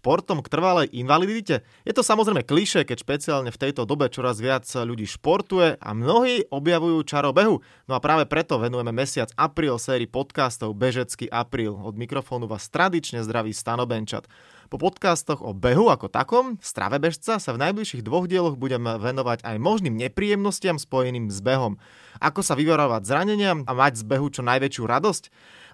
športom k trvalej invalidite? Je to samozrejme kliše, keď špeciálne v tejto dobe čoraz viac ľudí športuje a mnohí objavujú čaro behu. No a práve preto venujeme mesiac apríl sérii podcastov Bežecký apríl. Od mikrofónu vás tradične zdraví Stano Benčat. Po podcastoch o behu ako takom, strave bežca, sa v najbližších dvoch dieloch budem venovať aj možným nepríjemnostiam spojeným s behom. Ako sa vyvarovať zraneniam a mať z behu čo najväčšiu radosť?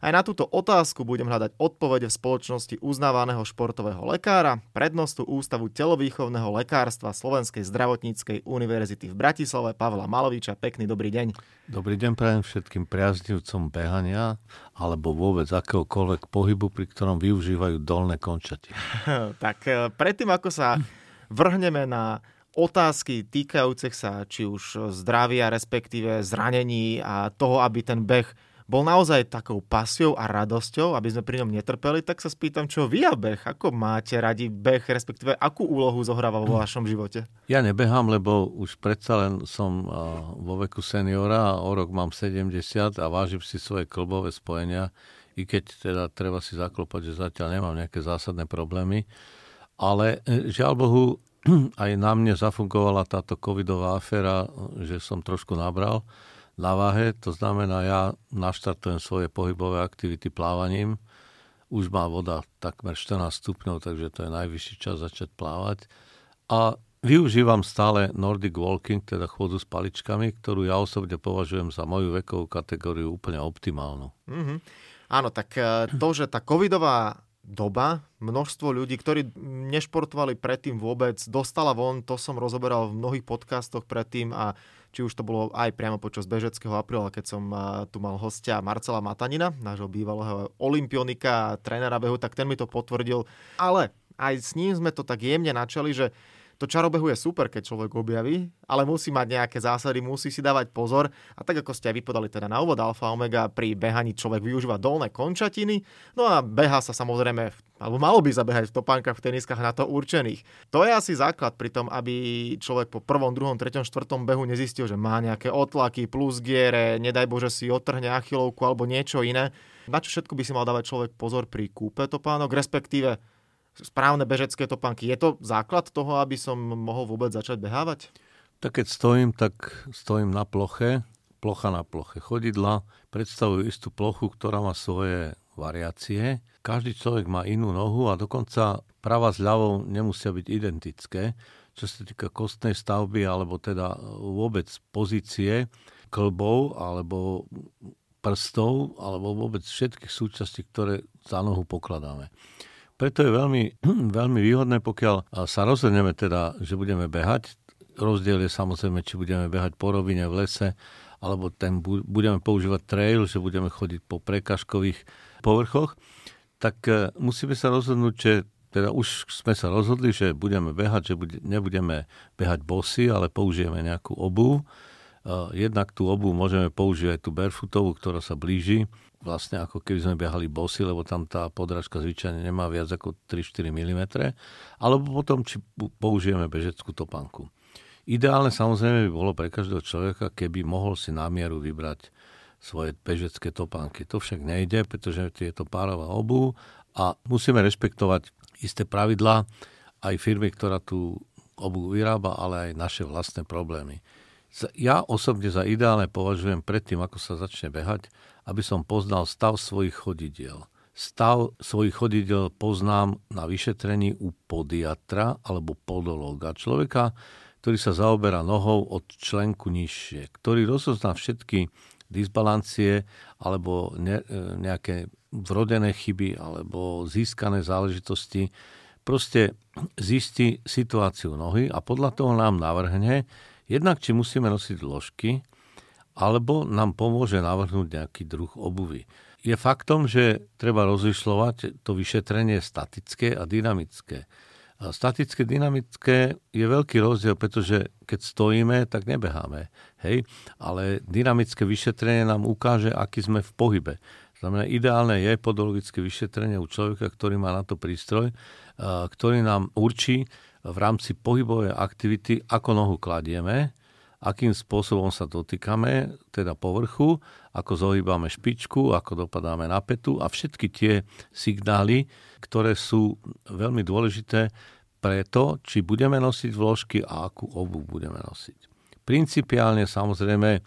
Aj na túto otázku budem hľadať odpovede v spoločnosti uznávaného športového lekára, prednostu Ústavu telovýchovného lekárstva Slovenskej zdravotníckej univerzity v Bratislave Pavla Maloviča. Pekný dobrý deň. Dobrý deň prajem všetkým priaznivcom behania alebo vôbec akéhokoľvek pohybu, pri ktorom využívajú dolné končaty. tak eh, predtým, ako sa vrhneme na otázky týkajúcich sa či už zdravia, respektíve zranení a toho, aby ten beh bol naozaj takou pasiou a radosťou, aby sme pri ňom netrpeli, tak sa spýtam, čo vy a beh, ako máte radi beh, respektíve akú úlohu zohráva vo vašom živote? Ja nebehám, lebo už predsa len som vo veku seniora o rok mám 70 a vážim si svoje klbové spojenia, i keď teda treba si zaklopať, že zatiaľ nemám nejaké zásadné problémy. Ale e, žiaľ Bohu, aj na mne zafungovala táto covidová aféra, že som trošku nabral na váhe, to znamená, ja naštartujem svoje pohybové aktivity plávaním. Už má voda takmer 14 stupňov, takže to je najvyšší čas začať plávať. A využívam stále Nordic Walking, teda chôdzu s paličkami, ktorú ja osobne považujem za moju vekovú kategóriu úplne optimálnu. Mm-hmm. Áno, tak e, to, že tá covidová doba, množstvo ľudí, ktorí nešportovali predtým vôbec, dostala von, to som rozoberal v mnohých podcastoch predtým a či už to bolo aj priamo počas bežeckého apríla, keď som tu mal hostia Marcela Matanina, nášho bývalého olimpionika a trénera behu, tak ten mi to potvrdil. Ale aj s ním sme to tak jemne načali, že to čarobehu je super, keď človek objaví, ale musí mať nejaké zásady, musí si dávať pozor. A tak ako ste aj vypodali teda na úvod alfa omega, pri behaní človek využíva dolné končatiny, no a beha sa samozrejme, alebo malo by zabehať v topánkach, v teniskách na to určených. To je asi základ pri tom, aby človek po prvom, druhom, treťom, štvrtom behu nezistil, že má nejaké otlaky, plus giere, nedaj Bože si otrhne achilovku alebo niečo iné. Na čo všetko by si mal dávať človek pozor pri kúpe topánok, respektíve správne bežecké topánky. Je to základ toho, aby som mohol vôbec začať behávať? Tak keď stojím, tak stojím na ploche, plocha na ploche. Chodidla predstavujú istú plochu, ktorá má svoje variácie. Každý človek má inú nohu a dokonca prava s ľavou nemusia byť identické, čo sa týka kostnej stavby alebo teda vôbec pozície klbov alebo prstov alebo vôbec všetkých súčastí, ktoré za nohu pokladáme. Preto je veľmi, veľmi výhodné, pokiaľ sa rozhodneme teda, že budeme behať. Rozdiel je samozrejme, či budeme behať po rovine v lese, alebo ten budeme používať trail, že budeme chodiť po prekažkových povrchoch, tak e, musíme sa rozhodnúť, že teda už sme sa rozhodli, že budeme behať, že nebudeme behať bosy, ale použijeme nejakú obu. E, jednak tú obu môžeme použiť aj tú barefootovú, ktorá sa blíži vlastne ako keby sme behali bosy, lebo tam tá podrážka zvyčajne nemá viac ako 3-4 mm, alebo potom, či použijeme bežeckú topanku. Ideálne samozrejme by bolo pre každého človeka, keby mohol si na mieru vybrať svoje bežecké topánky. To však nejde, pretože je to párová obu a musíme rešpektovať isté pravidlá aj firmy, ktorá tú obu vyrába, ale aj naše vlastné problémy. Ja osobne za ideálne považujem predtým, ako sa začne behať, aby som poznal stav svojich chodidiel. Stav svojich chodidiel poznám na vyšetrení u podiatra alebo podológa. Človeka, ktorý sa zaoberá nohou od členku nižšie, ktorý rozozná všetky disbalancie alebo ne, e, nejaké vrodené chyby alebo získané záležitosti, proste zistí situáciu nohy a podľa toho nám navrhne, jednak či musíme nosiť ložky, alebo nám pomôže navrhnúť nejaký druh obuvy. Je faktom, že treba rozlišľovať to vyšetrenie statické a dynamické. Statické, dynamické je veľký rozdiel, pretože keď stojíme, tak nebeháme. Hej? Ale dynamické vyšetrenie nám ukáže, aký sme v pohybe. Znamená, ideálne je podologické vyšetrenie u človeka, ktorý má na to prístroj, ktorý nám určí v rámci pohybovej aktivity, ako nohu kladieme, akým spôsobom sa dotýkame, teda povrchu, ako zohýbame špičku, ako dopadáme na petu a všetky tie signály, ktoré sú veľmi dôležité pre to, či budeme nosiť vložky a akú obu budeme nosiť. Principiálne samozrejme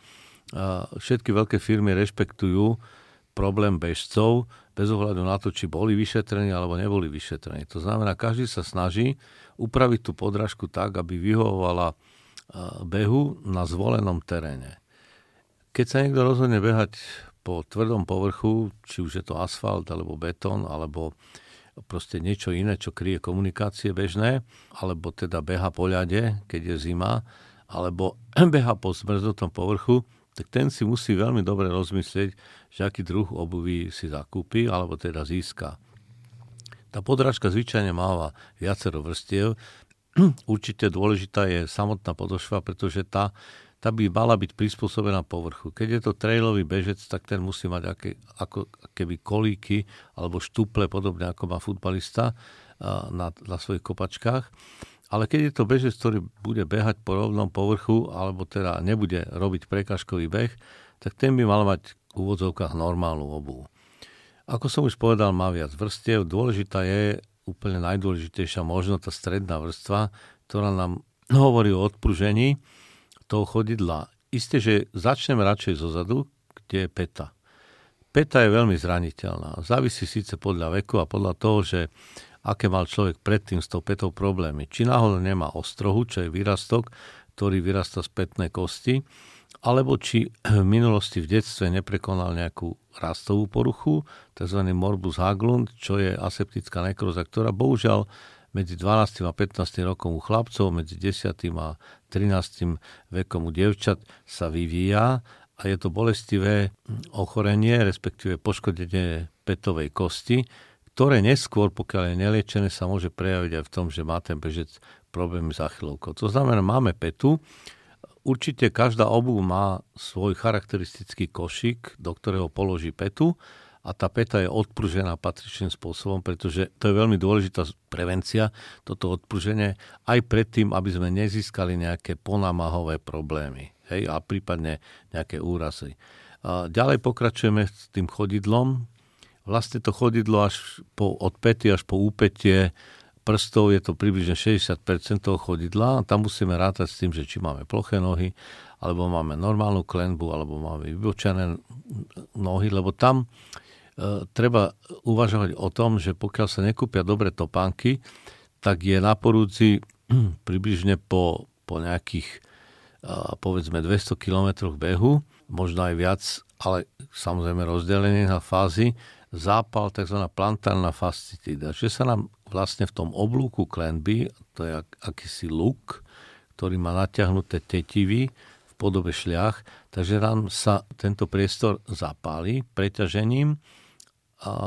všetky veľké firmy rešpektujú problém bežcov bez ohľadu na to, či boli vyšetrení alebo neboli vyšetrení. To znamená, každý sa snaží upraviť tú podrážku tak, aby vyhovovala behu na zvolenom teréne. Keď sa niekto rozhodne behať po tvrdom povrchu, či už je to asfalt, alebo betón, alebo proste niečo iné, čo kryje komunikácie bežné, alebo teda beha po ľade, keď je zima, alebo beha po zmrznutom povrchu, tak ten si musí veľmi dobre rozmyslieť, že aký druh obuví si zakúpi, alebo teda získa. Tá podrážka zvyčajne máva viacero vrstiev, určite dôležitá je samotná podošva, pretože tá, tá by mala byť prispôsobená povrchu. Keď je to trailový bežec, tak ten musí mať aké, ako keby kolíky alebo štuple, podobne ako má futbalista na, na svojich kopačkách. Ale keď je to bežec, ktorý bude behať po rovnom povrchu, alebo teda nebude robiť prekažkový beh, tak ten by mal mať v úvodzovkách normálnu obu. Ako som už povedal, má viac vrstiev. Dôležitá je úplne najdôležitejšia možno tá stredná vrstva, ktorá nám hovorí o odpružení toho chodidla. Isté, že začneme radšej zo zadu, kde je peta. Peta je veľmi zraniteľná. Závisí síce podľa veku a podľa toho, že aké mal človek predtým s tou petou problémy. Či náhodou nemá ostrohu, čo je výrastok, ktorý vyrasta z petnej kosti, alebo či v minulosti v detstve neprekonal nejakú rastovú poruchu, tzv. morbus Haglund, čo je aseptická nekroza, ktorá bohužiaľ medzi 12. a 15. rokom u chlapcov, medzi 10. a 13. vekom u dievčat sa vyvíja a je to bolestivé ochorenie, respektíve poškodenie petovej kosti, ktoré neskôr, pokiaľ je neliečené, sa môže prejaviť aj v tom, že má ten bežec problémy s achilovkou. To znamená, máme petu, Určite každá obuv má svoj charakteristický košík, do ktorého položí petu a tá peta je odpružená patričným spôsobom, pretože to je veľmi dôležitá prevencia, toto odpruženie, aj predtým, aby sme nezískali nejaké ponamahové problémy hej, a prípadne nejaké úrazy. A ďalej pokračujeme s tým chodidlom. Vlastne to chodidlo až po, od pety až po úpetie prstov je to približne 60% toho chodidla. Tam musíme rátať s tým, že či máme ploché nohy, alebo máme normálnu klenbu, alebo máme vybočené nohy, lebo tam e, treba uvažovať o tom, že pokiaľ sa nekúpia dobre topánky, tak je na porúdzi približne po, po nejakých e, povedzme 200 km behu, možno aj viac, ale samozrejme rozdelený na fázy, zápal, tzv. plantárna fascitída, že sa nám vlastne v tom oblúku klenby, to je ak, akýsi luk, ktorý má natiahnuté tetivy v podobe šľach, takže nám sa tento priestor zapáli preťažením,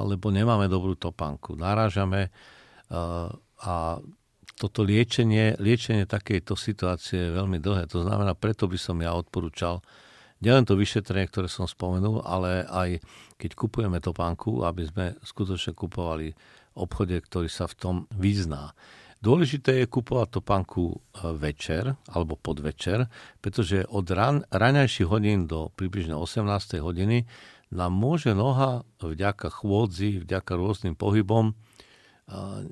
lebo nemáme dobrú topánku. Narážame a toto liečenie, liečenie takejto situácie je veľmi dlhé. To znamená, preto by som ja odporúčal nielen to vyšetrenie, ktoré som spomenul, ale aj keď kupujeme topánku, aby sme skutočne kupovali obchode, ktorý sa v tom vyzná. Dôležité je kupovať topánku e, večer alebo podvečer, pretože od ran, raňajších hodín do približne 18. hodiny nám môže noha vďaka chôdzi, vďaka rôznym pohybom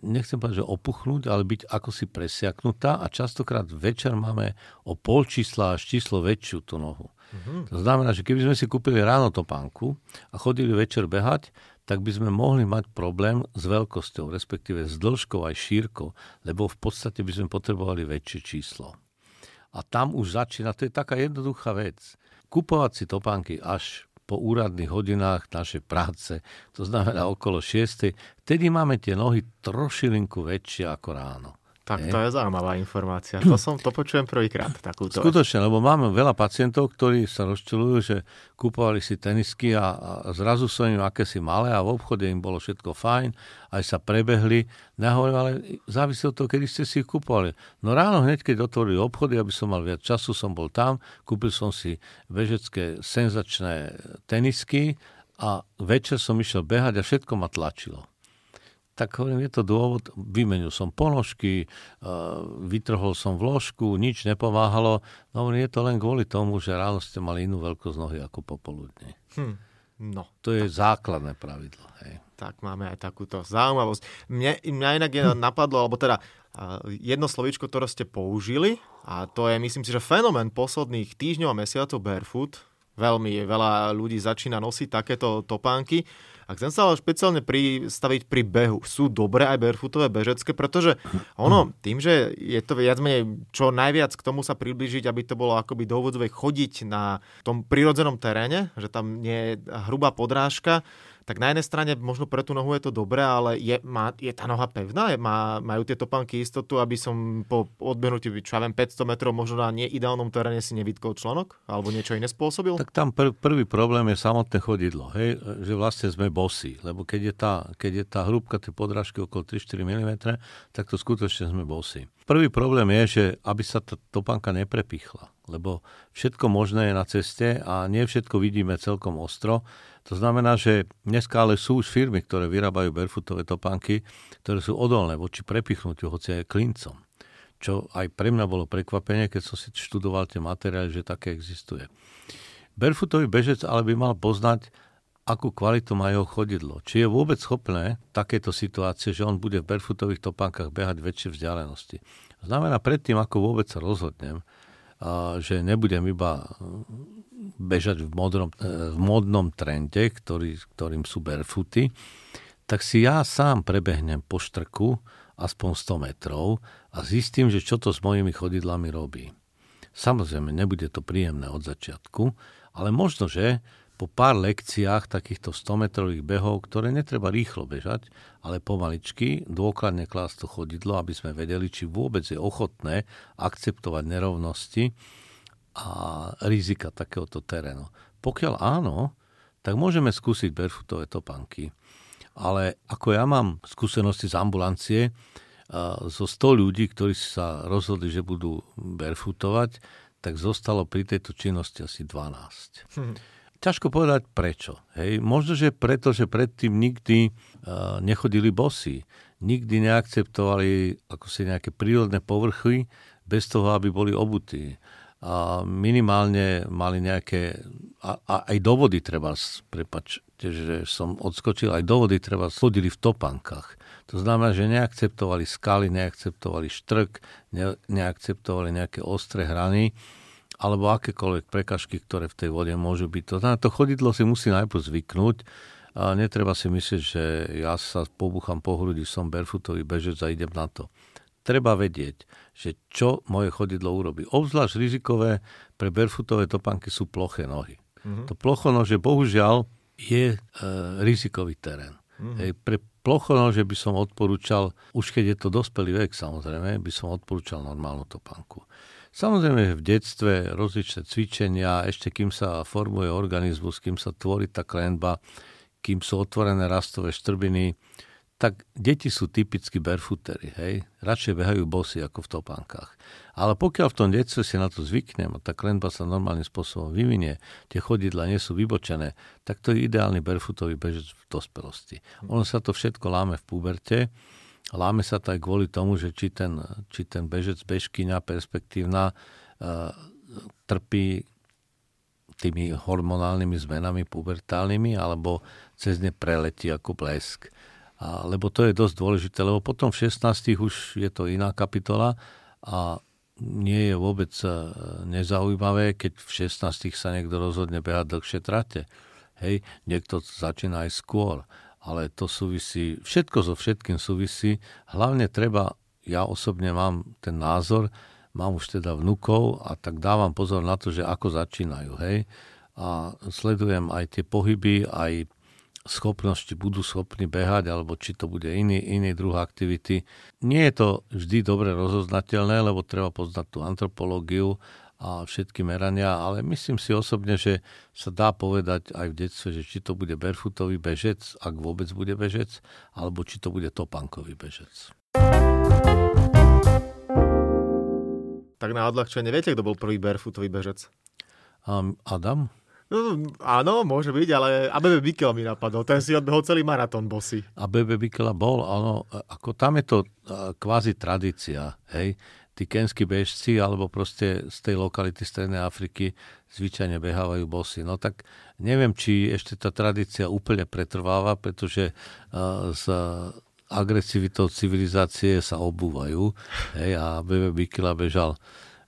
nechcem povedať, že opuchnúť, ale byť ako si presiaknutá a častokrát večer máme o pol čísla až číslo väčšiu tú nohu. Mm-hmm. To znamená, že keby sme si kúpili ráno topánku a chodili večer behať, tak by sme mohli mať problém s veľkosťou, respektíve s dĺžkou aj šírkou, lebo v podstate by sme potrebovali väčšie číslo. A tam už začína, to je taká jednoduchá vec. Kupovať si topánky až po úradných hodinách našej práce, to znamená okolo 6. Vtedy máme tie nohy trošilinku väčšie ako ráno. Tak to je zaujímavá informácia. To som to počujem prvýkrát. Takúto Skutočne, lebo máme veľa pacientov, ktorí sa rozčulujú, že kupovali si tenisky a, a zrazu sú im akési malé a v obchode im bolo všetko fajn, aj sa prebehli. Nehovorím, ale závisí od toho, kedy ste si ich kupovali. No ráno hneď, keď otvorili obchody, aby som mal viac času, som bol tam, kúpil som si bežecké senzačné tenisky a večer som išiel behať a všetko ma tlačilo. Tak hovorím, je to dôvod, vymenil som ponožky, vytrhol som vložku, nič nepomáhalo. No hovorím, je to len kvôli tomu, že ráno ste mali inú veľkosť nohy ako popoludne. Hm. No. To je základné pravidlo. Hej. Tak máme aj takúto zaujímavosť. Mne, mňa inak je napadlo, alebo teda jedno slovíčko, ktoré ste použili, a to je, myslím si, že fenomén posledných týždňov a mesiacov barefoot. Veľmi veľa ľudí začína nosiť takéto topánky. A chcem sa ale špeciálne pristaviť pri behu. Sú dobré aj barefootové bežecké, pretože ono, tým, že je to viac menej čo najviac k tomu sa priblížiť, aby to bolo akoby do chodiť na tom prirodzenom teréne, že tam nie je hrubá podrážka, tak na jednej strane možno pre tú nohu je to dobré, ale je, má, je tá noha pevná? Je, má, majú tie topánky istotu, aby som po odbehnutí, čo ja viem, 500 metrov možno na neideálnom teréne si nevytkol článok? Alebo niečo iné spôsobil? Tak tam pr- prvý problém je samotné chodidlo, hej? že vlastne sme bosí, lebo keď je tá, keď je tá hrúbka tej podrážky okolo 3-4 mm, tak to skutočne sme bosí. Prvý problém je, že aby sa tá topánka neprepichla, lebo všetko možné je na ceste a nie všetko vidíme celkom ostro. To znamená, že dneska ale sú už firmy, ktoré vyrábajú barefootové topánky, ktoré sú odolné voči prepichnutiu, hoci aj klincom. Čo aj pre mňa bolo prekvapenie, keď som si študoval tie materiály, že také existuje. Barefootový bežec ale by mal poznať, akú kvalitu má jeho chodidlo. Či je vôbec schopné takéto situácie, že on bude v barefootových topánkach behať väčšie vzdialenosti. Znamená predtým, ako vôbec sa rozhodnem, že nebudem iba bežať v, modrom, v modnom trende, ktorý, ktorým sú barefooty, tak si ja sám prebehnem po štrku aspoň 100 metrov a zistím, že čo to s mojimi chodidlami robí. Samozrejme, nebude to príjemné od začiatku, ale možno, že po pár lekciách takýchto 100-metrových behov, ktoré netreba rýchlo bežať, ale pomaličky, dôkladne klásť to chodidlo, aby sme vedeli, či vôbec je ochotné akceptovať nerovnosti a rizika takéhoto terénu. Pokiaľ áno, tak môžeme skúsiť barefootové topanky. Ale ako ja mám skúsenosti z ambulancie, zo 100 ľudí, ktorí sa rozhodli, že budú barefootovať, tak zostalo pri tejto činnosti asi 12. Hm. Ťažko povedať prečo. Hej. Možno, že preto, že predtým nikdy uh, nechodili bosy, nikdy neakceptovali ako si nejaké prírodné povrchy bez toho, aby boli obutí. A minimálne mali nejaké, a, a aj dovody treba, prepač, že som odskočil, aj dovody treba chodili v topankách. To znamená, že neakceptovali skaly, neakceptovali štrk, ne, neakceptovali nejaké ostré hrany alebo akékoľvek prekažky, ktoré v tej vode môžu byť. To znamená, to chodidlo si musí najprv zvyknúť a netreba si myslieť, že ja sa pobucham po hrudi, som barefootový bežec a idem na to. Treba vedieť, že čo moje chodidlo urobí. Obzvlášť rizikové pre barefootové topánky sú ploché nohy. Mm-hmm. To plochonože bohužiaľ je e, rizikový terén. Mm-hmm. Hej, pre plochonože by som odporúčal, už keď je to dospelý vek samozrejme, by som odporúčal normálnu topánku. Samozrejme v detstve rozličné cvičenia, ešte kým sa formuje organizmus, kým sa tvorí tá klenba, kým sú otvorené rastové štrbiny, tak deti sú typicky barefootery, hej? Radšej behajú bosy ako v topánkach. Ale pokiaľ v tom detstve si na to zvyknem tá klenba sa normálnym spôsobom vyvinie, tie chodidla nie sú vybočené, tak to je ideálny barefootový bežec v dospelosti. Ono sa to všetko láme v puberte, Láme sa to aj kvôli tomu, že či ten, či ten bežec, bežkyňa perspektívna uh, trpí tými hormonálnymi zmenami pubertálnymi alebo cez ne preletí ako blesk. A, lebo to je dosť dôležité, lebo potom v 16 už je to iná kapitola a nie je vôbec e, nezaujímavé, keď v 16 sa niekto rozhodne behať dlhšie trate. Hej, niekto začína aj skôr ale to súvisí, všetko so všetkým súvisí. Hlavne treba, ja osobne mám ten názor, mám už teda vnukov a tak dávam pozor na to, že ako začínajú, hej. A sledujem aj tie pohyby, aj schopnosti, budú schopní behať, alebo či to bude iný, iný druh aktivity. Nie je to vždy dobre rozoznateľné, lebo treba poznať tú antropológiu a všetky merania, ale myslím si osobne, že sa dá povedať aj v detstve, že či to bude barefootový bežec, ak vôbec bude bežec, alebo či to bude topankový bežec. Tak na odľahčenie, viete, kto bol prvý barefootový bežec? Um, Adam? No, áno, môže byť, ale ABB Bikela mi napadol. Ten si odbehol celý maratón bosy. ABB Bikela bol, áno. Ako tam je to kvázi tradícia, hej. Tí kenskí bežci, alebo proste z tej lokality Strednej Afriky zvyčajne behávajú bosy. No tak neviem, či ešte tá tradícia úplne pretrváva, pretože uh, z agresivitou civilizácie sa obúvajú. Hej, a BB Bikila bežal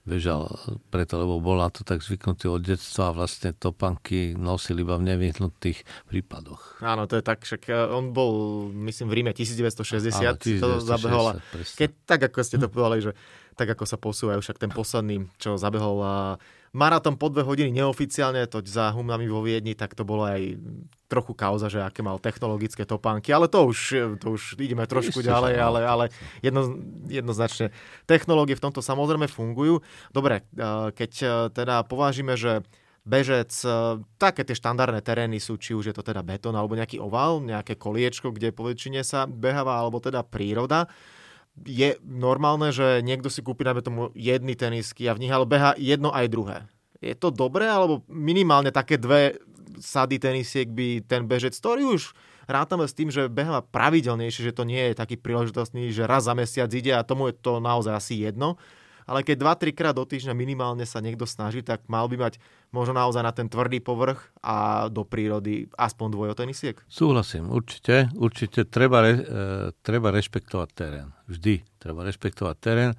bežal preto, lebo bol na to tak zvyknutý od detstva a vlastne topanky nosil iba v nevyhnutých prípadoch. Áno, to je tak, však e, on bol, myslím, v Ríme 1960, Áno, 1960 to zabehol. Keď, tak ako ste to povedali, že tak ako sa posúvajú, však ten posledný, čo zabehol maratón po dve hodiny neoficiálne, to za humnami vo Viedni, tak to bolo aj trochu kauza, že aké mal technologické topánky, ale to už, to už ideme trošku Ešte ďalej, ale, ale jedno, jednoznačne technológie v tomto samozrejme fungujú. Dobre, eh, keď eh, teda povážime, že bežec, eh, také tie štandardné terény sú, či už je to teda betón alebo nejaký oval, nejaké koliečko, kde po väčšine sa beháva, alebo teda príroda je normálne, že niekto si kúpi, najmä tomu, jedny tenisky a v nich ale beha jedno aj druhé. Je to dobré, alebo minimálne také dve sady tenisiek by ten bežec, ktorý už rátame s tým, že beha pravidelnejšie, že to nie je taký príležitostný, že raz za mesiac ide a tomu je to naozaj asi jedno, ale keď 2-3 krát do týždňa minimálne sa niekto snaží, tak mal by mať možno naozaj na ten tvrdý povrch a do prírody aspoň dvojo tenisiek? Súhlasím, určite. Určite treba, re, e, treba rešpektovať terén. Vždy treba rešpektovať terén,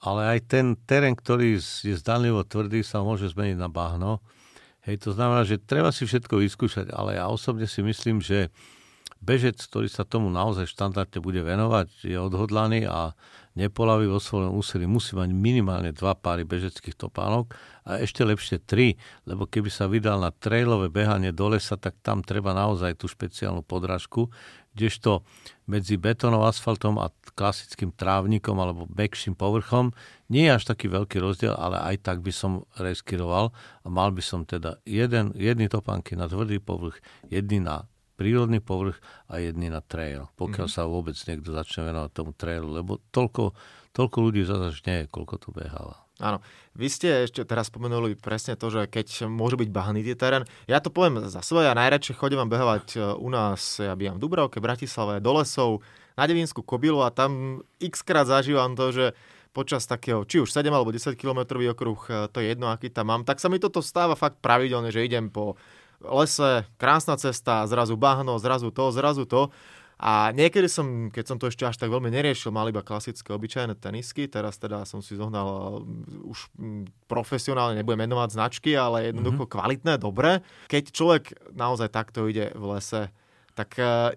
ale aj ten terén, ktorý je zdanlivo tvrdý, sa môže zmeniť na bahno. Hej, to znamená, že treba si všetko vyskúšať, ale ja osobne si myslím, že bežec, ktorý sa tomu naozaj štandardne bude venovať, je odhodlaný a nepolaví vo svojom úsilí, musí mať minimálne dva páry bežeckých topánok a ešte lepšie tri, lebo keby sa vydal na trailové behanie do lesa, tak tam treba naozaj tú špeciálnu podrážku, kdežto medzi betónom, asfaltom a klasickým trávnikom alebo bekším povrchom nie je až taký veľký rozdiel, ale aj tak by som reskiroval a mal by som teda jeden, jedny topánky na tvrdý povrch, jedny na prírodný povrch a jedný na trail. Pokiaľ mm-hmm. sa vôbec niekto začne venovať tomu trailu, lebo toľko, toľko ľudí zase nie je, koľko to beháva. Áno. Vy ste ešte teraz spomenuli presne to, že keď môže byť bahnitý terén, ja to poviem za svoje, ja najradšej chodím behovať e, u nás, ja bývam v Dubravke, Bratislave, do lesov, na Devinskú kobilu a tam x krát zažívam to, že počas takého, či už 7 alebo 10 kilometrový okruh, e, to je jedno, aký tam mám, tak sa mi toto stáva fakt pravidelne, že idem po lese, krásna cesta, zrazu bahno, zrazu to, zrazu to. A niekedy som, keď som to ešte až tak veľmi neriešil, mal iba klasické obyčajné tenisky, teraz teda som si zohnal uh, už mm, profesionálne, nebudem menovať značky, ale jednoducho mm-hmm. kvalitné, dobré. Keď človek naozaj takto ide v lese, tak uh,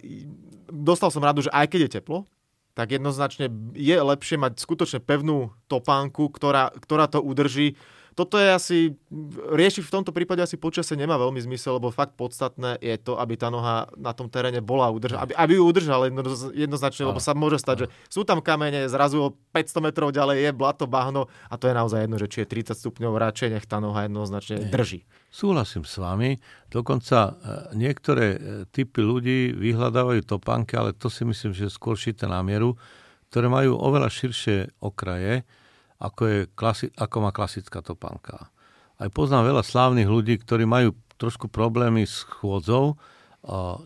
dostal som radu, že aj keď je teplo, tak jednoznačne je lepšie mať skutočne pevnú topánku, ktorá, ktorá to udrží toto je asi, riešiť v tomto prípade asi počasie nemá veľmi zmysel, lebo fakt podstatné je to, aby tá noha na tom teréne bola udržaná, aby, aby ju udržala jedno, jednoznačne, lebo sa môže stať, že sú tam kamene, zrazu o 500 metrov ďalej je blato, bahno a to je naozaj jedno, že či je 30 stupňov, radšej nech tá noha jednoznačne drží. Súhlasím s vami. Dokonca e, niektoré e, typy ľudí vyhľadávajú topánky, ale to si myslím, že skôr šité na mieru, ktoré majú oveľa širšie okraje, ako, je klasi- ako má klasická topánka. Aj poznám veľa slávnych ľudí, ktorí majú trošku problémy s chôdzou,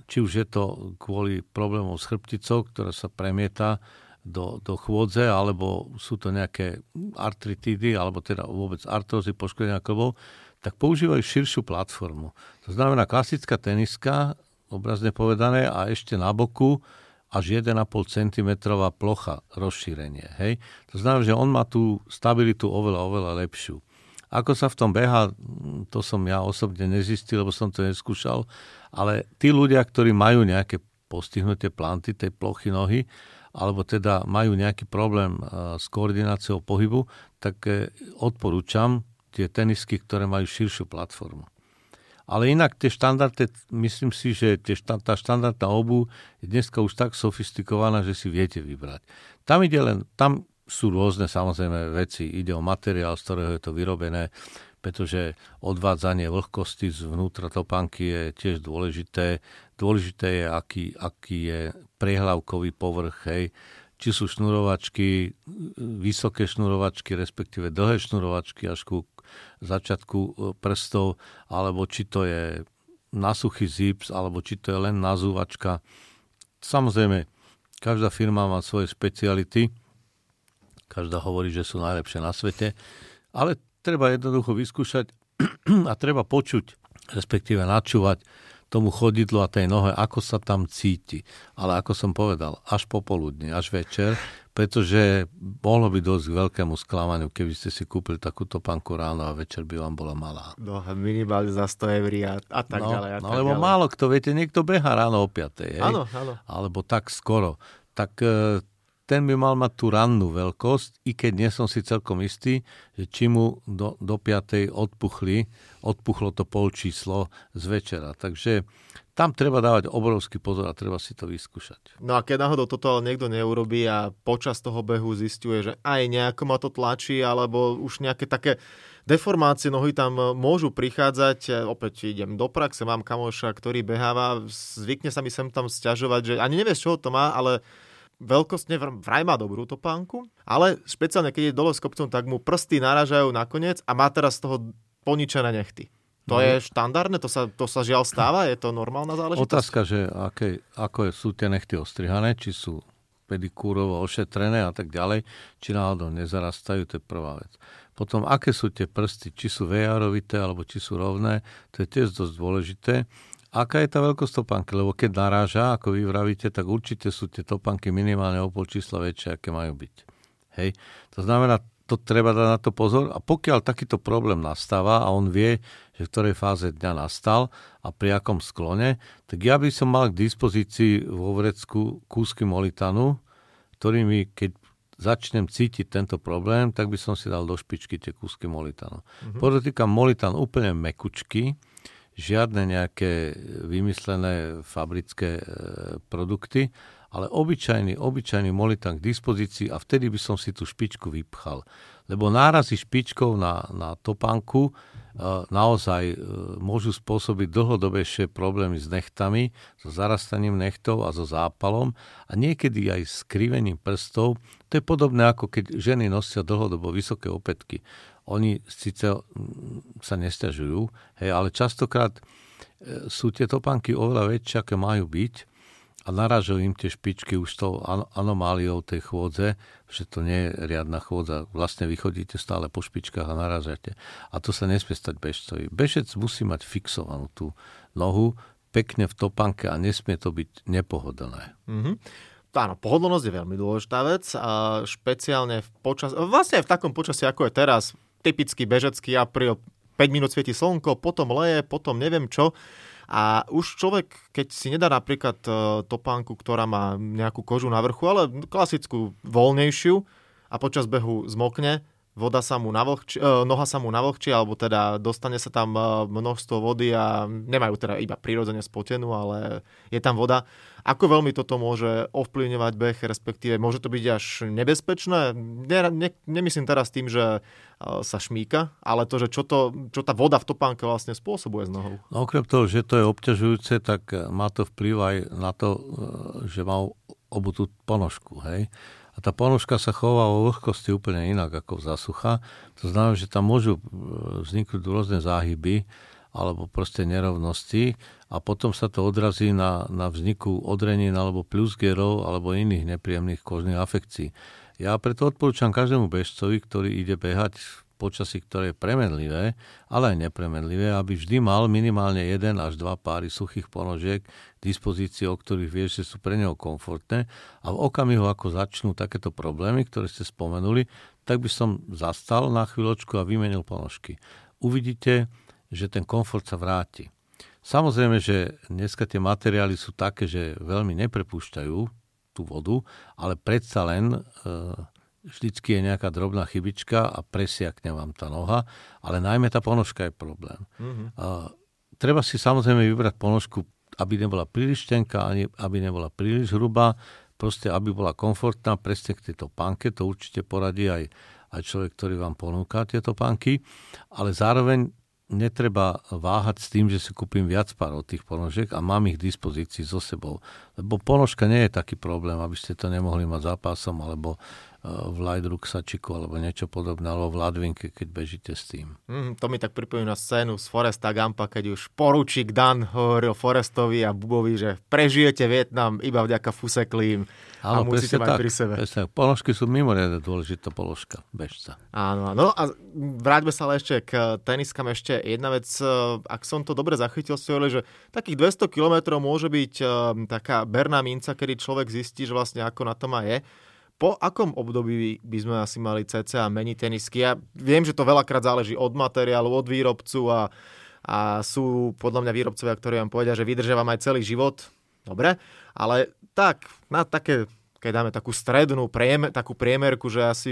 či už je to kvôli problémom s chrbticou, ktorá sa premieta do, do chôdze, alebo sú to nejaké artritidy, alebo teda vôbec artrózy, poškodenia klbov, tak používajú širšiu platformu. To znamená klasická teniska, obrazne povedané, a ešte na boku až 1,5 cm plocha rozšírenie. Hej? To znamená, že on má tú stabilitu oveľa, oveľa lepšiu. Ako sa v tom beha, to som ja osobne nezistil, lebo som to neskúšal, ale tí ľudia, ktorí majú nejaké postihnutie planty tej plochy nohy, alebo teda majú nejaký problém eh, s koordináciou pohybu, tak eh, odporúčam tie tenisky, ktoré majú širšiu platformu. Ale inak tie štandardy, myslím si, že tie, tá štandardná obu je dneska už tak sofistikovaná, že si viete vybrať. Tam ide len, tam sú rôzne samozrejme veci. Ide o materiál, z ktorého je to vyrobené, pretože odvádzanie vlhkosti zvnútra topánky je tiež dôležité. Dôležité je, aký, aký je prehlavkový povrch, hej. či sú šnurovačky, vysoké šnurovačky, respektíve dlhé šnurovačky až ku začiatku e, prstov, alebo či to je na suchý zips, alebo či to je len nazúvačka. Samozrejme, každá firma má svoje speciality, každá hovorí, že sú najlepšie na svete, ale treba jednoducho vyskúšať a treba počuť, respektíve načúvať tomu chodidlu a tej nohe, ako sa tam cíti. Ale ako som povedal, až popoludne, až večer, pretože mohlo by dosť k veľkému sklamaniu, keby ste si kúpili takúto panku ráno a večer by vám bola malá. No, minimálne za 100 eur a, a tak no, ďalej. A no, tak lebo ďalej. málo kto, viete, niekto beha ráno o 5. Hej? Áno, áno. Alebo tak skoro. Tak e, ten by mal mať tú rannú veľkosť, i keď nie som si celkom istý, že či mu do, do 5. odpuchli, odpuchlo to pol číslo z večera. Takže tam treba dávať obrovský pozor a treba si to vyskúšať. No a keď náhodou toto ale niekto neurobí a počas toho behu zistuje, že aj nejako ma to tlačí, alebo už nejaké také deformácie nohy tam môžu prichádzať. Opäť idem do praxe, mám kamoša, ktorý beháva, zvykne sa mi sem tam stiažovať, že ani nevieš, čo to má, ale veľkostne vraj má dobrú topánku, ale špeciálne keď je dole s kopcom, tak mu prsty naražajú nakoniec a má teraz z toho poničené nechty. To no. je štandardné? To sa, to sa žiaľ stáva? Je to normálna záležitosť? Otázka, že aké, ako sú tie nechty ostrihané, či sú pedikúrovo ošetrené a tak ďalej, či náhodou nezarastajú, to je prvá vec. Potom, aké sú tie prsty, či sú vejarovité alebo či sú rovné, to je tiež dosť dôležité. Aká je tá veľkosť topánky? Lebo keď naráža, ako vy vravíte, tak určite sú tie topánky minimálne o pol čísla väčšie, aké majú byť. Hej? To znamená, to treba dať na to pozor a pokiaľ takýto problém nastáva a on vie, že v ktorej fáze dňa nastal a pri akom sklone, tak ja by som mal k dispozícii vo vrecku kúsky molitanu, ktorými keď začnem cítiť tento problém, tak by som si dal do špičky tie kúsky molitanu. Mm-hmm. Podotýkam molitan úplne mekučky, žiadne nejaké vymyslené fabrické e, produkty, ale obyčajný, obyčajný molitan k dispozícii a vtedy by som si tú špičku vypchal. Lebo nárazy špičkou na, na topánku naozaj e, môžu spôsobiť dlhodobejšie problémy s nechtami, so zarastaním nechtov a so zápalom a niekedy aj s krivením prstov. To je podobné ako keď ženy nosia dlhodobo vysoké opätky oni síce sa nestiažujú, hej, ale častokrát e, sú tie topánky oveľa väčšie, aké majú byť a narážajú im tie špičky už tou anomáliou tej chôdze, že to nie je riadna chôdza. Vlastne vy chodíte stále po špičkách a narážate. A to sa nesmie stať bežcovi. Bežec musí mať fixovanú tú nohu pekne v topánke a nesmie to byť nepohodlné. Mm-hmm áno, pohodlnosť je veľmi dôležitá vec, a špeciálne v počas, vlastne aj v takom počasí, ako je teraz, typický bežecký apríl, 5 minút svieti slnko, potom leje, potom neviem čo. A už človek, keď si nedá napríklad e, topánku, ktorá má nejakú kožu na vrchu, ale klasickú voľnejšiu a počas behu zmokne, voda sa mu navlhčí, eh, noha sa mu navlhčí, alebo teda dostane sa tam eh, množstvo vody a nemajú teda iba prirodzene spotenú, ale je tam voda. Ako veľmi toto môže ovplyvňovať beh, respektíve môže to byť až nebezpečné? Ne, ne, nemyslím teraz tým, že eh, sa šmíka, ale to, že čo, to, čo tá voda v topánke vlastne spôsobuje s nohou. No okrem toho, že to je obťažujúce, tak má to vplyv aj na to, že má obutú ponožku. Hej? A tá ponožka sa chová vo vlhkosti úplne inak ako v zasucha. To znamená, že tam môžu e, vzniknúť rôzne záhyby alebo proste nerovnosti a potom sa to odrazí na, na vzniku odrenín alebo plusgerov alebo iných nepríjemných kožných afekcií. Ja preto odporúčam každému bežcovi, ktorý ide behať počasí, ktoré je premenlivé, ale aj nepremenlivé, aby vždy mal minimálne jeden až dva páry suchých ponožiek k dispozícii, o ktorých vieš, že sú pre neho komfortné a v okamihu, ako začnú takéto problémy, ktoré ste spomenuli, tak by som zastal na chvíľočku a vymenil ponožky. Uvidíte, že ten komfort sa vráti. Samozrejme, že dneska tie materiály sú také, že veľmi neprepúšťajú tú vodu, ale predsa len e, vždycky je nejaká drobná chybička a presiakne vám tá noha, ale najmä tá ponožka je problém. Mm-hmm. A, treba si samozrejme vybrať ponožku, aby nebola príliš tenká, ani aby nebola príliš hrubá, proste aby bola komfortná, presne k tejto pánke, to určite poradí aj, aj človek, ktorý vám ponúka tieto pánky, ale zároveň netreba váhať s tým, že si kúpim viac párov tých ponožiek a mám ich k dispozícii so sebou. Lebo ponožka nie je taký problém, aby ste to nemohli mať zápasom alebo v Lightruksačiku alebo niečo podobné, alebo v Ladvinke, keď bežíte s tým. Mm, to mi tak pripomína scénu z Foresta Gampa, keď už poručík Dan hovoril Forestovi a Bubovi, že prežijete Vietnam iba vďaka fuseklým a musíte mať tak, pri sebe. Presne, položky sú mimoriadne dôležitá položka bežca. Áno, no a vráťme sa ale ešte k teniskám. Ešte jedna vec, e, ak som to dobre zachytil, si hovorili, že takých 200 km môže byť e, taká berná minca, kedy človek zistí, že vlastne ako na tom má je po akom období by sme asi mali cca meniť tenisky? Ja viem, že to veľakrát záleží od materiálu, od výrobcu a, a sú podľa mňa výrobcovia, ktorí vám povedia, že vydržia vám aj celý život. Dobre, ale tak, na také, keď dáme takú strednú, priemer, takú priemerku, že asi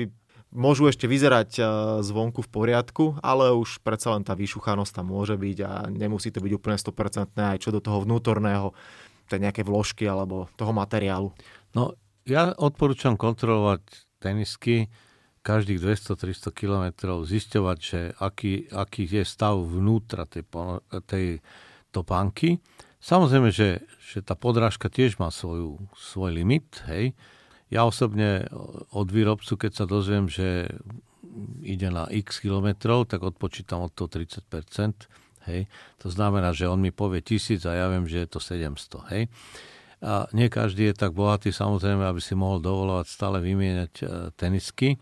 môžu ešte vyzerať e, zvonku v poriadku, ale už predsa len tá vyšuchanosť tam môže byť a nemusí to byť úplne 100% aj čo do toho vnútorného, tej nejaké vložky alebo toho materiálu. No ja odporúčam kontrolovať tenisky každých 200-300 km, zisťovať, že aký, aký je stav vnútra tej, tej topánky. Samozrejme, že, že tá podrážka tiež má svoju, svoj limit. Hej. Ja osobne od výrobcu, keď sa dozviem, že ide na x kilometrov, tak odpočítam od toho 30%. Hej. To znamená, že on mi povie 1000 a ja viem, že je to 700. Hej. A nie každý je tak bohatý samozrejme, aby si mohol dovolovať stále vymieňať e, tenisky.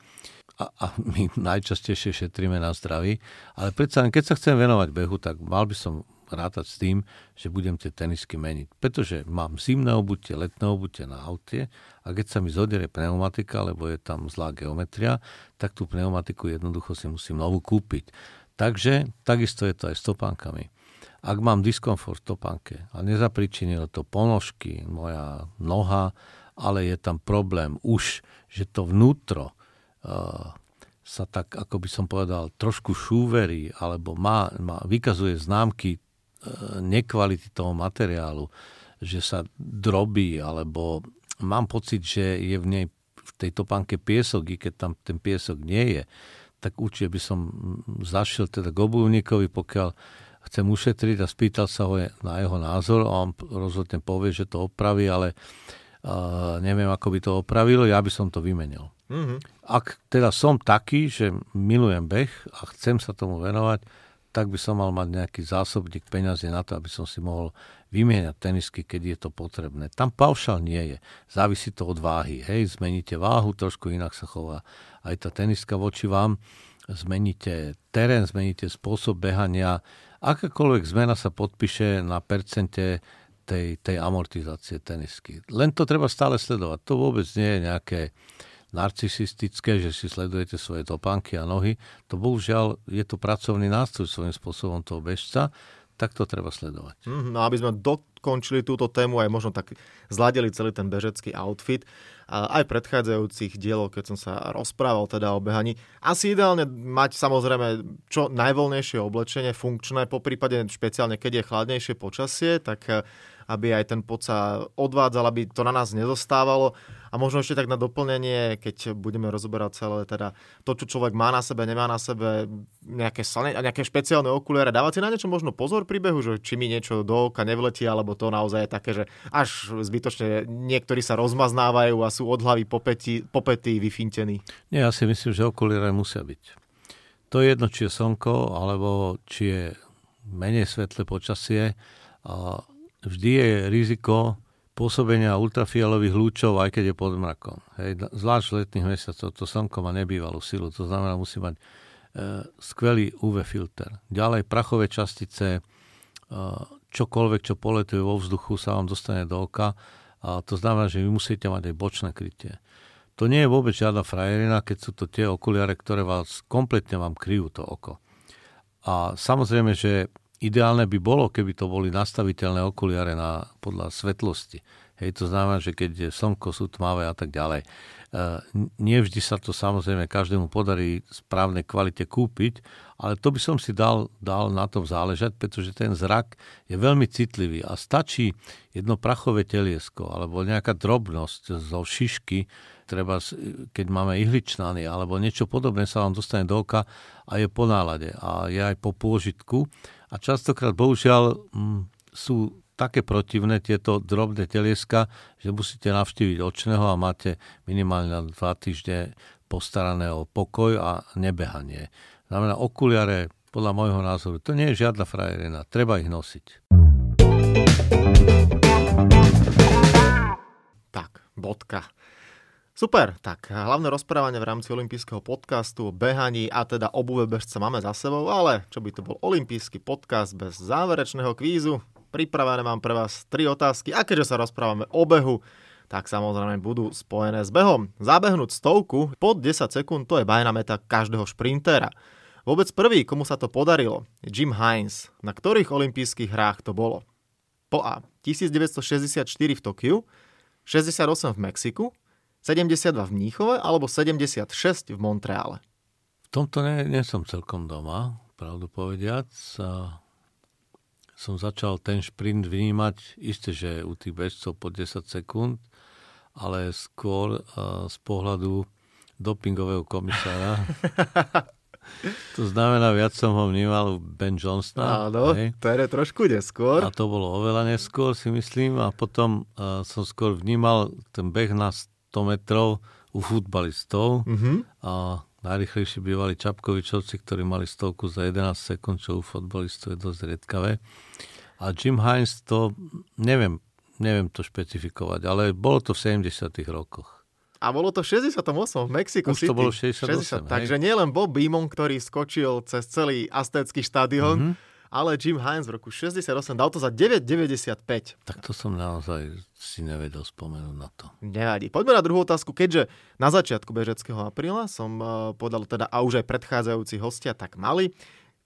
A, a my najčastejšie šetríme na zdraví. Ale predsa keď sa chcem venovať behu, tak mal by som rátať s tým, že budem tie tenisky meniť. Pretože mám zimné obutie, letné obutie na aute a keď sa mi zodere pneumatika, lebo je tam zlá geometria, tak tú pneumatiku jednoducho si musím novú kúpiť. Takže takisto je to aj s topánkami. Ak mám diskomfort v topánke a nezapričinilo to ponožky, moja noha, ale je tam problém už, že to vnútro uh, sa tak, ako by som povedal, trošku šúverí, alebo má, má, vykazuje známky uh, nekvality toho materiálu, že sa drobí, alebo mám pocit, že je v nej v tej topánke piesok, i keď tam ten piesok nie je, tak určite by som zašiel teda k obuvníkovi, pokiaľ chcem ušetriť a spýtal sa ho na jeho názor a on rozhodne povie, že to opraví, ale uh, neviem, ako by to opravilo, ja by som to vymenil. Mm-hmm. Ak teda som taký, že milujem beh a chcem sa tomu venovať, tak by som mal mať nejaký zásobník peňazí na to, aby som si mohol vymieňať tenisky, keď je to potrebné. Tam paušal nie je. Závisí to od váhy. Hej, zmeníte váhu, trošku inak sa chová aj tá teniska voči vám. Zmeníte terén, zmeníte spôsob behania, akákoľvek zmena sa podpíše na percente tej, tej amortizácie tenisky. Len to treba stále sledovať. To vôbec nie je nejaké narcisistické, že si sledujete svoje topánky a nohy. To bohužiaľ je to pracovný nástroj svojím spôsobom toho bežca, tak to treba sledovať. Mm, no aby sme dokončili túto tému aj možno tak zladili celý ten bežecký outfit, aj predchádzajúcich dielov, keď som sa rozprával teda o behaní. Asi ideálne mať samozrejme čo najvoľnejšie oblečenie, funkčné, po prípade špeciálne keď je chladnejšie počasie, tak aby aj ten pot sa odvádzal, aby to na nás nezostávalo. A možno ešte tak na doplnenie, keď budeme rozoberať celé teda to, čo človek má na sebe, nemá na sebe, nejaké, nejaké špeciálne okuliare. Dávate na niečo možno pozor pri behu, že či mi niečo do oka nevletí, alebo to naozaj je také, že až zbytočne niektorí sa rozmaznávajú a sú od hlavy popety, popety vyfintení. Nie, ja si myslím, že okuliare musia byť. To je jedno, či je slnko, alebo či je menej svetlé počasie. A vždy je riziko pôsobenia ultrafialových lúčov, aj keď je pod mrakom. Hej, zvlášť v letných mesiacoch to slnko má nebývalú silu, to znamená, musí mať e, skvelý UV filter. Ďalej prachové častice, e, čokoľvek, čo poletuje vo vzduchu, sa vám dostane do oka. A to znamená, že vy musíte mať aj bočné krytie. To nie je vôbec žiadna frajerina, keď sú to tie okuliare, ktoré vás kompletne vám kryjú to oko. A samozrejme, že Ideálne by bolo, keby to boli nastaviteľné okuliare na, podľa svetlosti. Hej, to znamená, že keď slnko, sú tmavé a tak ďalej. E, nie vždy sa to samozrejme každému podarí v správnej kvalite kúpiť, ale to by som si dal, dal na tom záležať, pretože ten zrak je veľmi citlivý a stačí jedno prachové teliesko alebo nejaká drobnosť zo šišky, treba, keď máme ihličnany alebo niečo podobné sa vám dostane do oka a je po nálade a je aj po pôžitku. A častokrát, bohužiaľ, m, mm, sú také protivné tieto drobné telieska, že musíte navštíviť očného a máte minimálne na dva týždne postarané o pokoj a nebehanie. Znamená okuliare, podľa môjho názoru, to nie je žiadna frajerina, treba ich nosiť. Tak, bodka. Super, tak hlavné rozprávanie v rámci olympijského podcastu o behaní a teda obuve bežca máme za sebou, ale čo by to bol olympijský podcast bez záverečného kvízu? Pripravené mám pre vás tri otázky a keďže sa rozprávame o behu, tak samozrejme budú spojené s behom. Zabehnúť stovku pod 10 sekúnd to je bajná meta každého šprintera. Vôbec prvý, komu sa to podarilo, Jim Hines. Na ktorých olympijských hrách to bolo? Po A. 1964 v Tokiu, 68 v Mexiku, 72 v Mníchove alebo 76 v Montreale? V tomto nie, nie som celkom doma, pravdu povediac. A som začal ten šprint vnímať, isté, že u tých bežcov po 10 sekúnd, ale skôr uh, z pohľadu dopingového komisára. to znamená, viac som ho vnímal Ben Johnsona. Áno, hej. to je trošku neskôr. A to bolo oveľa neskôr, si myslím. A potom uh, som skôr vnímal ten beh na 100 metrov u futbalistov mm-hmm. a najrychlejšie bývali Čapkovičovci, ktorí mali stovku za 11 sekúnd, čo u futbalistov je dosť riedkavé. A Jim Hines to, neviem, neviem to špecifikovať, ale bolo to v 70 rokoch. A bolo to v 68. v Mexico Už City. to bolo 68, 60, Takže nielen Bob Beamon, ktorý skočil cez celý aztécky štadión, mm-hmm ale Jim Hines v roku 68 dal to za 9,95. Tak to som naozaj si nevedel spomenúť na to. Nevadí. Poďme na druhú otázku. Keďže na začiatku bežeckého apríla som uh, podal teda a už aj predchádzajúci hostia tak mali,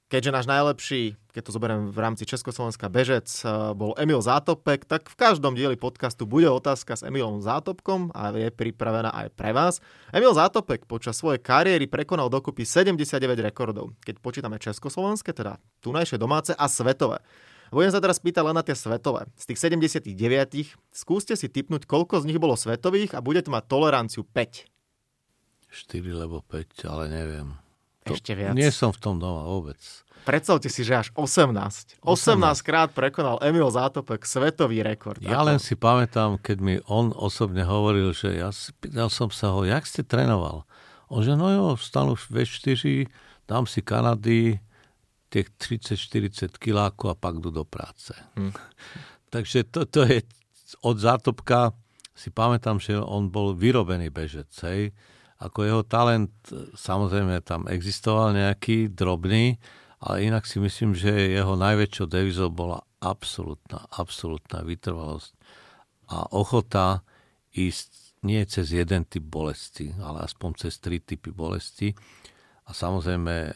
keďže náš najlepší, keď to zoberiem v rámci Československa bežec, eh, bol Emil Zátopek, tak v každom dieli podcastu bude otázka s Emilom Zátopkom a je pripravená aj pre vás. Emil Zátopek počas svojej kariéry prekonal dokopy 79 rekordov, keď počítame československé, teda tunajšie domáce a svetové. Budem sa teraz pýtať len na tie svetové. Z tých 79 skúste si typnúť, koľko z nich bolo svetových a budete mať toleranciu 5. 4 alebo 5, ale neviem. Ešte viac. Nie som v tom doma vôbec. Predstavte si, že až 18. 18, 18 krát prekonal Emil Zátopek svetový rekord. Ja len si pamätám, keď mi on osobne hovoril, že ja si pýtal som sa ho, jak ste trénoval? On že no jo, vstanú V4, dám si Kanady, tie 30-40 kilákov a pak jdu do práce. Hm. Takže to, to je od Zátopka si pamätám, že on bol vyrobený bežec, hej ako jeho talent, samozrejme tam existoval nejaký drobný, ale inak si myslím, že jeho najväčšou devizou bola absolútna, absolútna vytrvalosť a ochota ísť nie cez jeden typ bolesti, ale aspoň cez tri typy bolesti a samozrejme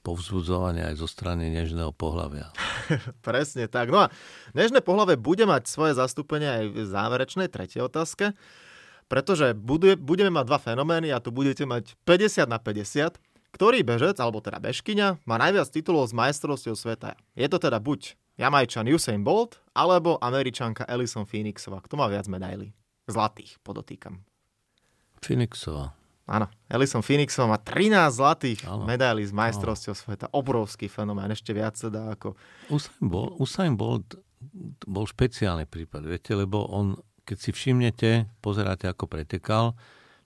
povzbudzovanie aj zo strany nežného pohľavia. Presne tak. No a nežné pohľavie bude mať svoje zastúpenie aj v záverečnej tretej otázke. Pretože bude, budeme mať dva fenomény a tu budete mať 50 na 50, ktorý bežec, alebo teda bežkyňa, má najviac titulov z majstrovstiev sveta. Je to teda buď Jamajčan Usain Bolt, alebo Američanka Alison Phoenixová. Kto má viac medailí? Zlatých, podotýkam. Phoenixová. Áno, Alison Phoenixová má 13 zlatých ano. medailí z majstrovstiev sveta. Obrovský fenomén, ešte viac teda ako... Usain Bolt, Usain Bolt bol špeciálny prípad, viete, lebo on keď si všimnete, pozeráte, ako pretekal,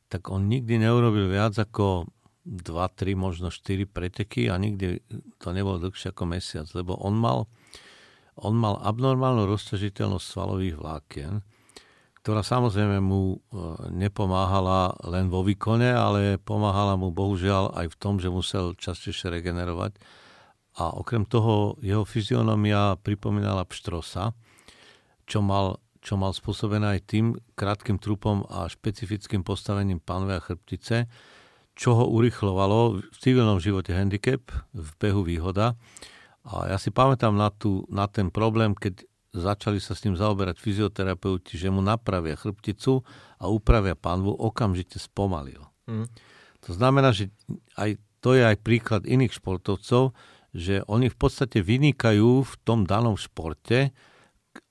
tak on nikdy neurobil viac ako 2, 3, možno 4 preteky a nikdy to nebolo dlhšie ako mesiac, lebo on mal, on mal abnormálnu rozťažiteľnosť svalových vlákien, ktorá samozrejme mu e, nepomáhala len vo výkone, ale pomáhala mu bohužiaľ aj v tom, že musel častejšie regenerovať. A okrem toho jeho fyzionomia pripomínala pštrosa, čo mal čo mal spôsobené aj tým krátkým trupom a špecifickým postavením panve a chrbtice, čo ho urychlovalo v civilnom živote handicap, v behu výhoda. A ja si pamätám na, tú, na ten problém, keď začali sa s ním zaoberať fyzioterapeuti, že mu napravia chrbticu a upravia panvu, okamžite spomalil. Mm. To znamená, že aj to je aj príklad iných športovcov, že oni v podstate vynikajú v tom danom športe,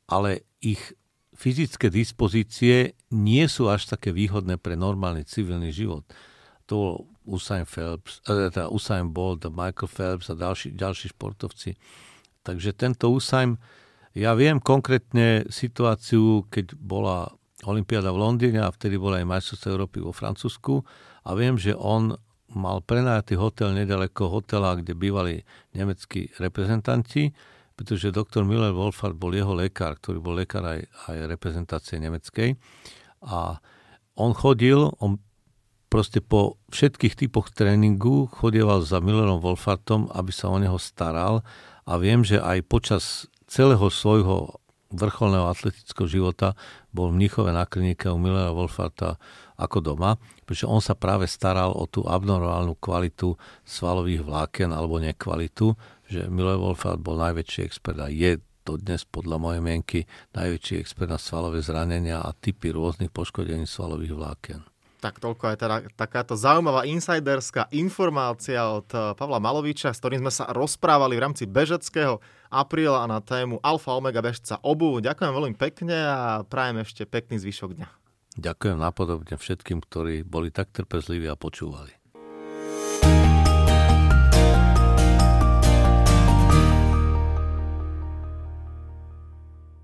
ale ich fyzické dispozície nie sú až také výhodné pre normálny civilný život. To Usain Phelps, eh, teda Usain Bolt, Michael Phelps a ďalší, ďalší športovci. Takže tento Usain, ja viem konkrétne situáciu, keď bola Olympiáda v Londýne a vtedy bola aj majstrovstvá Európy vo Francúzsku a viem, že on mal prenajatý hotel nedaleko hotela, kde bývali nemeckí reprezentanti, pretože doktor Miller Wolfart bol jeho lekár, ktorý bol lekár aj, aj reprezentácie nemeckej. A on chodil, on proste po všetkých typoch tréningu chodieval za Millerom Wolfartom, aby sa o neho staral a viem, že aj počas celého svojho vrcholného atletického života bol v Mnichove na klinike u Millera Wolfarta ako doma, pretože on sa práve staral o tú abnormálnu kvalitu svalových vláken alebo nekvalitu, že Miller Wolfart bol najväčší expert a je to dnes podľa mojej mienky najväčší expert na svalové zranenia a typy rôznych poškodení svalových vláken. Tak toľko aj teda takáto zaujímavá insiderská informácia od eh, Pavla Maloviča, s ktorým sme sa rozprávali v rámci bežeckého apríla na tému Alfa Omega bežca obu. Ďakujem veľmi pekne a prajem ešte pekný zvyšok dňa. Ďakujem napodobne všetkým, ktorí boli tak trpezliví a počúvali.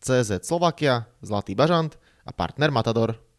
CZ Slovakia, Zlatý bažant a partner Matador.